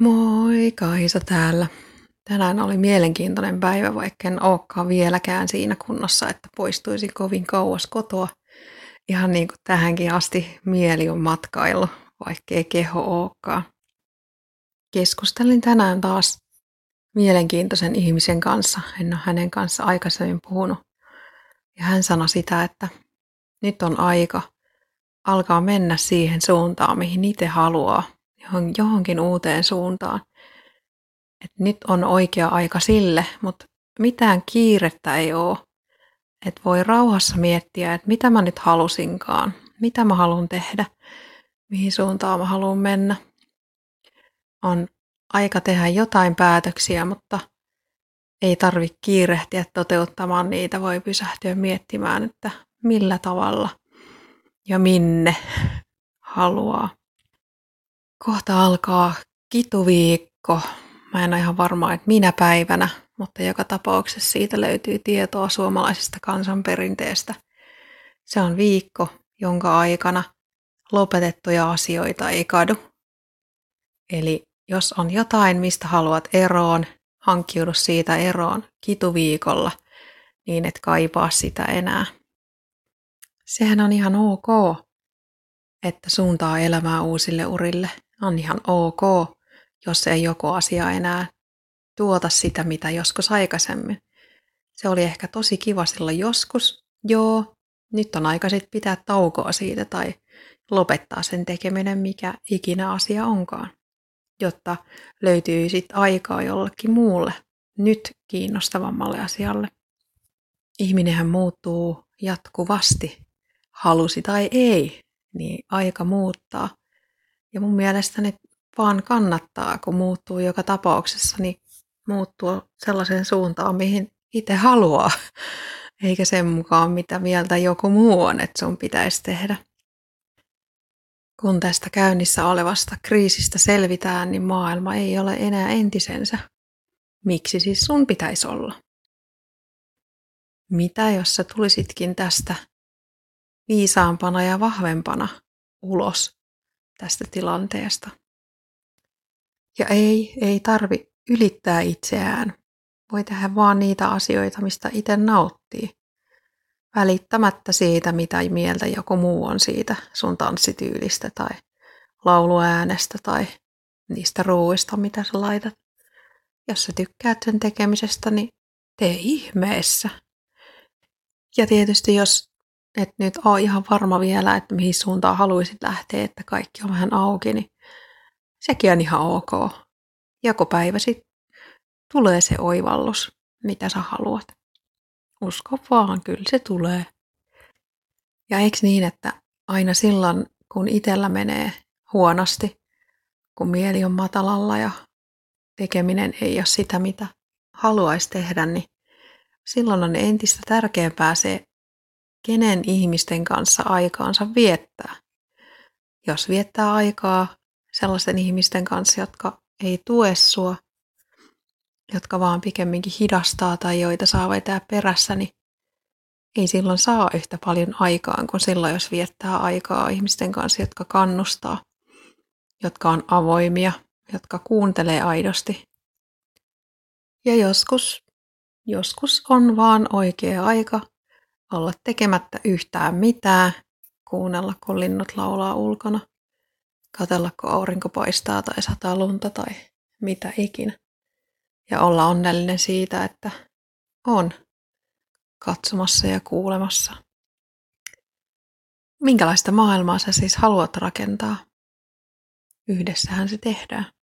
Moi, Kaisa täällä. Tänään oli mielenkiintoinen päivä, vaikka en olekaan vieläkään siinä kunnossa, että poistuisin kovin kauas kotoa. Ihan niin kuin tähänkin asti mieli on matkailu, vaikkei keho olekaan. Keskustelin tänään taas mielenkiintoisen ihmisen kanssa. En ole hänen kanssa aikaisemmin puhunut. Ja hän sanoi sitä, että nyt on aika alkaa mennä siihen suuntaan, mihin itse haluaa johonkin uuteen suuntaan. Et nyt on oikea aika sille, mutta mitään kiirettä ei ole. Että voi rauhassa miettiä, että mitä mä nyt halusinkaan, mitä mä haluan tehdä, mihin suuntaan mä haluan mennä. On aika tehdä jotain päätöksiä, mutta ei tarvitse kiirehtiä toteuttamaan niitä. Voi pysähtyä miettimään, että millä tavalla ja minne haluaa. Kohta alkaa kituviikko. Mä en ole ihan varma, että minä päivänä, mutta joka tapauksessa siitä löytyy tietoa suomalaisesta kansanperinteestä. Se on viikko, jonka aikana lopetettuja asioita ei kadu. Eli jos on jotain, mistä haluat eroon, hankkiudu siitä eroon kituviikolla, niin et kaipaa sitä enää. Sehän on ihan ok, että suuntaa elämää uusille urille – on ihan ok, jos ei joku asia enää tuota sitä, mitä joskus aikaisemmin. Se oli ehkä tosi kiva silloin joskus, joo, nyt on aika sitten pitää taukoa siitä tai lopettaa sen tekeminen, mikä ikinä asia onkaan, jotta löytyy sitten aikaa jollekin muulle, nyt kiinnostavammalle asialle. Ihminenhän muuttuu jatkuvasti, halusi tai ei, niin aika muuttaa – ja mun mielestäni vaan kannattaa, kun muuttuu joka tapauksessa, niin muuttua sellaiseen suuntaan, mihin itse haluaa, eikä sen mukaan, mitä mieltä joku muu on, että sun pitäisi tehdä. Kun tästä käynnissä olevasta kriisistä selvitään, niin maailma ei ole enää entisensä. Miksi siis sun pitäisi olla? Mitä jos sä tulisitkin tästä viisaampana ja vahvempana ulos tästä tilanteesta. Ja ei, ei tarvi ylittää itseään. Voi tehdä vaan niitä asioita, mistä itse nauttii. Välittämättä siitä, mitä mieltä joku muu on siitä sun tanssityylistä tai lauluäänestä tai niistä ruuista, mitä sä laitat. Jos sä tykkäät sen tekemisestä, niin tee ihmeessä. Ja tietysti jos et nyt ole ihan varma vielä, että mihin suuntaan haluaisit lähteä, että kaikki on vähän auki, niin sekin on ihan ok. Joko päivä sitten tulee se oivallus, mitä sä haluat. Usko vaan, kyllä se tulee. Ja eikö niin, että aina silloin, kun itsellä menee huonosti, kun mieli on matalalla ja tekeminen ei ole sitä, mitä haluaisi tehdä, niin silloin on entistä tärkeämpää se kenen ihmisten kanssa aikaansa viettää. Jos viettää aikaa sellaisten ihmisten kanssa, jotka ei tue sua, jotka vaan pikemminkin hidastaa tai joita saa vetää perässä, niin ei silloin saa yhtä paljon aikaan kuin silloin, jos viettää aikaa ihmisten kanssa, jotka kannustaa, jotka on avoimia, jotka kuuntelee aidosti. Ja joskus, joskus on vaan oikea aika olla tekemättä yhtään mitään, kuunnella kun linnut laulaa ulkona, katella kun aurinko paistaa tai sataa lunta tai mitä ikinä. Ja olla onnellinen siitä, että on katsomassa ja kuulemassa. Minkälaista maailmaa sä siis haluat rakentaa? Yhdessähän se tehdään.